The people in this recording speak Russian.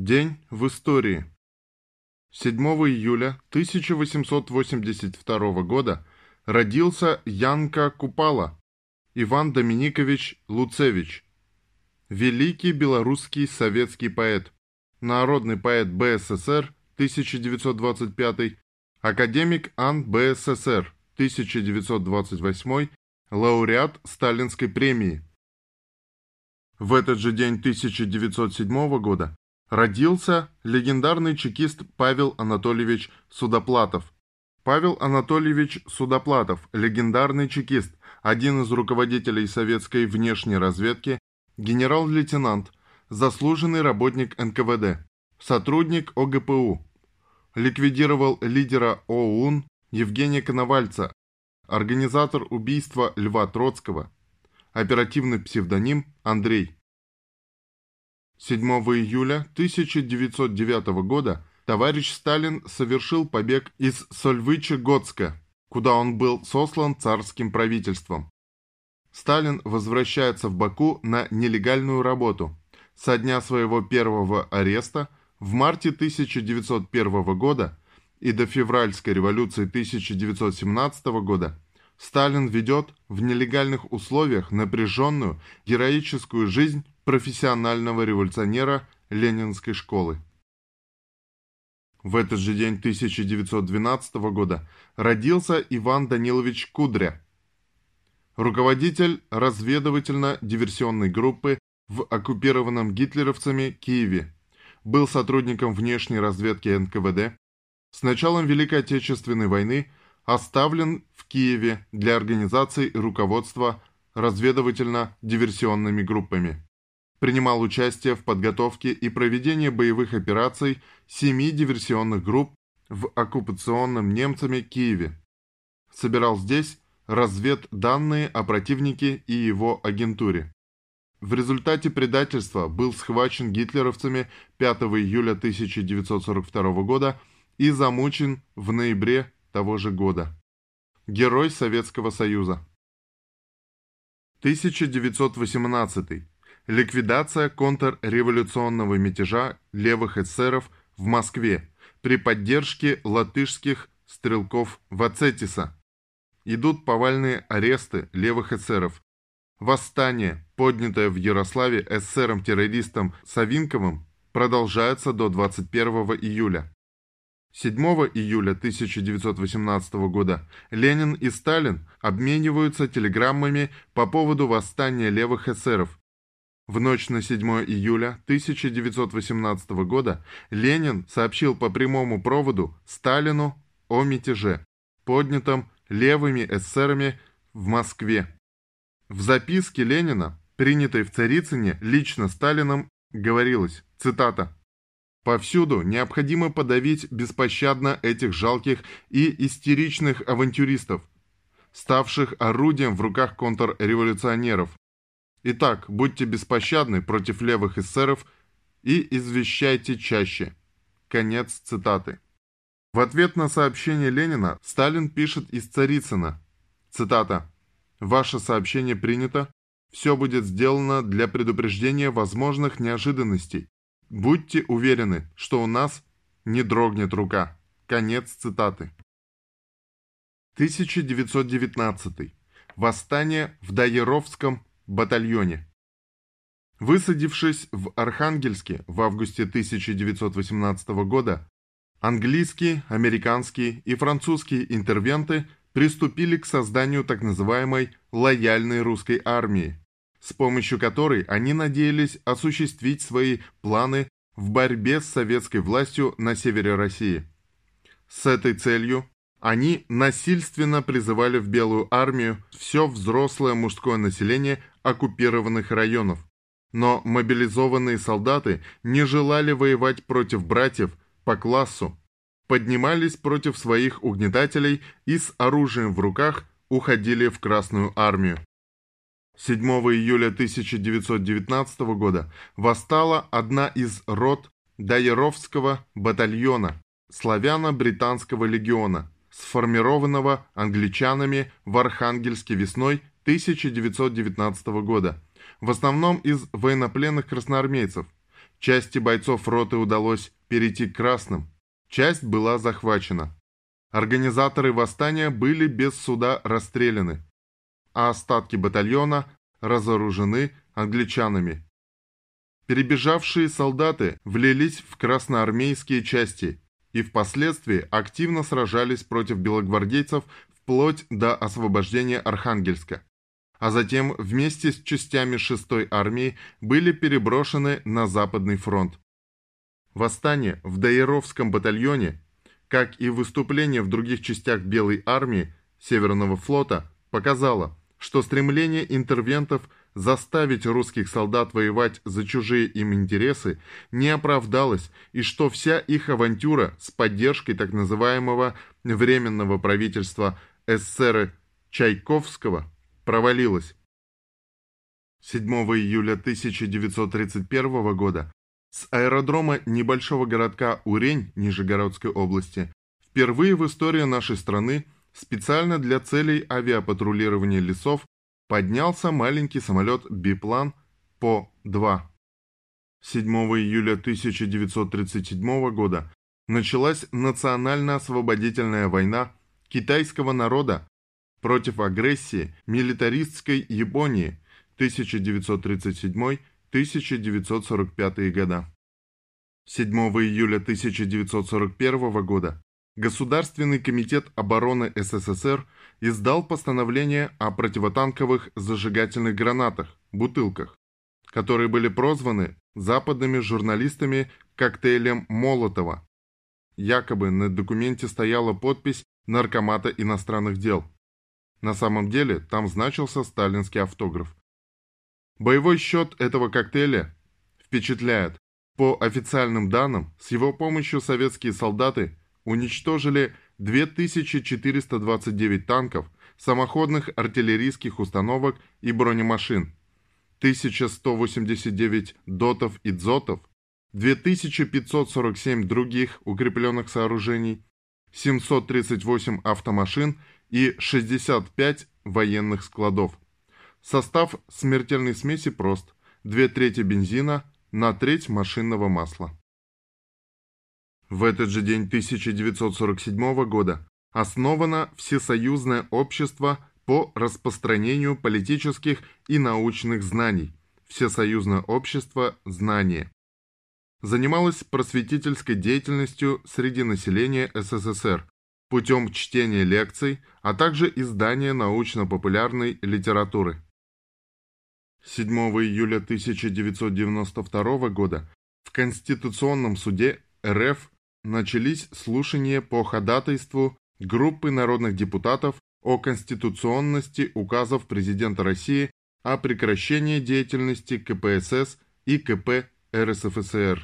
День в истории. 7 июля 1882 года родился Янка Купала Иван Доминикович Луцевич, великий белорусский советский поэт, народный поэт БССР 1925, академик АН БССР 1928, лауреат Сталинской премии. В этот же день 1907 года родился легендарный чекист Павел Анатольевич Судоплатов. Павел Анатольевич Судоплатов – легендарный чекист, один из руководителей советской внешней разведки, генерал-лейтенант, заслуженный работник НКВД, сотрудник ОГПУ. Ликвидировал лидера ОУН Евгения Коновальца, организатор убийства Льва Троцкого, оперативный псевдоним Андрей. 7 июля 1909 года товарищ Сталин совершил побег из Сольвыча-Готска, куда он был сослан царским правительством. Сталин возвращается в Баку на нелегальную работу. Со дня своего первого ареста в марте 1901 года и до февральской революции 1917 года Сталин ведет в нелегальных условиях напряженную, героическую жизнь профессионального революционера Ленинской школы. В этот же день 1912 года родился Иван Данилович Кудря, руководитель разведывательно-диверсионной группы в оккупированном гитлеровцами Киеве, был сотрудником внешней разведки НКВД. С началом Великой Отечественной войны оставлен в Киеве для организации и руководства разведывательно-диверсионными группами принимал участие в подготовке и проведении боевых операций семи диверсионных групп в оккупационном немцами Киеве. Собирал здесь разведданные о противнике и его агентуре. В результате предательства был схвачен гитлеровцами 5 июля 1942 года и замучен в ноябре того же года. Герой Советского Союза. 1918 ликвидация контрреволюционного мятежа левых эсеров в Москве при поддержке латышских стрелков Вацетиса. Идут повальные аресты левых эсеров. Восстание, поднятое в Ярославе эсером-террористом Савинковым, продолжается до 21 июля. 7 июля 1918 года Ленин и Сталин обмениваются телеграммами по поводу восстания левых эсеров, в ночь на 7 июля 1918 года Ленин сообщил по прямому проводу Сталину о мятеже, поднятом левыми эсерами в Москве. В записке Ленина, принятой в Царицыне лично Сталином, говорилось, цитата, «Повсюду необходимо подавить беспощадно этих жалких и истеричных авантюристов, ставших орудием в руках контрреволюционеров, Итак, будьте беспощадны против левых эсеров и извещайте чаще. Конец цитаты. В ответ на сообщение Ленина Сталин пишет из Царицына. Цитата. «Ваше сообщение принято. Все будет сделано для предупреждения возможных неожиданностей. Будьте уверены, что у нас не дрогнет рука». Конец цитаты. 1919. Восстание в Дайеровском батальоне. Высадившись в Архангельске в августе 1918 года, английские, американские и французские интервенты приступили к созданию так называемой «лояльной русской армии», с помощью которой они надеялись осуществить свои планы в борьбе с советской властью на севере России. С этой целью они насильственно призывали в Белую армию все взрослое мужское население оккупированных районов. Но мобилизованные солдаты не желали воевать против братьев по классу, поднимались против своих угнетателей и с оружием в руках уходили в Красную армию. 7 июля 1919 года восстала одна из рот Дайеровского батальона славяно-британского легиона, сформированного англичанами в Архангельске весной 1919 года, в основном из военнопленных красноармейцев. Части бойцов роты удалось перейти к красным. Часть была захвачена. Организаторы восстания были без суда расстреляны, а остатки батальона разоружены англичанами. Перебежавшие солдаты влились в красноармейские части и впоследствии активно сражались против белогвардейцев вплоть до освобождения Архангельска, а затем вместе с частями 6-й армии были переброшены на Западный фронт. Восстание в Даировском батальоне, как и выступление в других частях Белой армии Северного флота, показало, что стремление интервентов заставить русских солдат воевать за чужие им интересы не оправдалось и что вся их авантюра с поддержкой так называемого Временного правительства СССР Чайковского провалилась. 7 июля 1931 года с аэродрома небольшого городка Урень Нижегородской области впервые в истории нашей страны специально для целей авиапатрулирования лесов поднялся маленький самолет-биплан По-2. 7 июля 1937 года началась национально-освободительная война китайского народа против агрессии милитаристской Японии 1937-1945 года. 7 июля 1941 года Государственный комитет обороны СССР издал постановление о противотанковых зажигательных гранатах, бутылках, которые были прозваны западными журналистами коктейлем Молотова. Якобы на документе стояла подпись Наркомата иностранных дел. На самом деле там значился сталинский автограф. Боевой счет этого коктейля впечатляет. По официальным данным, с его помощью советские солдаты уничтожили 2429 танков, самоходных артиллерийских установок и бронемашин, 1189 дотов и дзотов, 2547 других укрепленных сооружений, 738 автомашин и 65 военных складов. Состав смертельной смеси прост – две трети бензина на треть машинного масла. В этот же день 1947 года основано Всесоюзное общество по распространению политических и научных знаний, Всесоюзное общество знания. Занималось просветительской деятельностью среди населения СССР путем чтения лекций, а также издания научно-популярной литературы. 7 июля 1992 года в Конституционном суде РФ начались слушания по ходатайству группы народных депутатов о конституционности указов президента России о прекращении деятельности КПСС и КП era se fazer.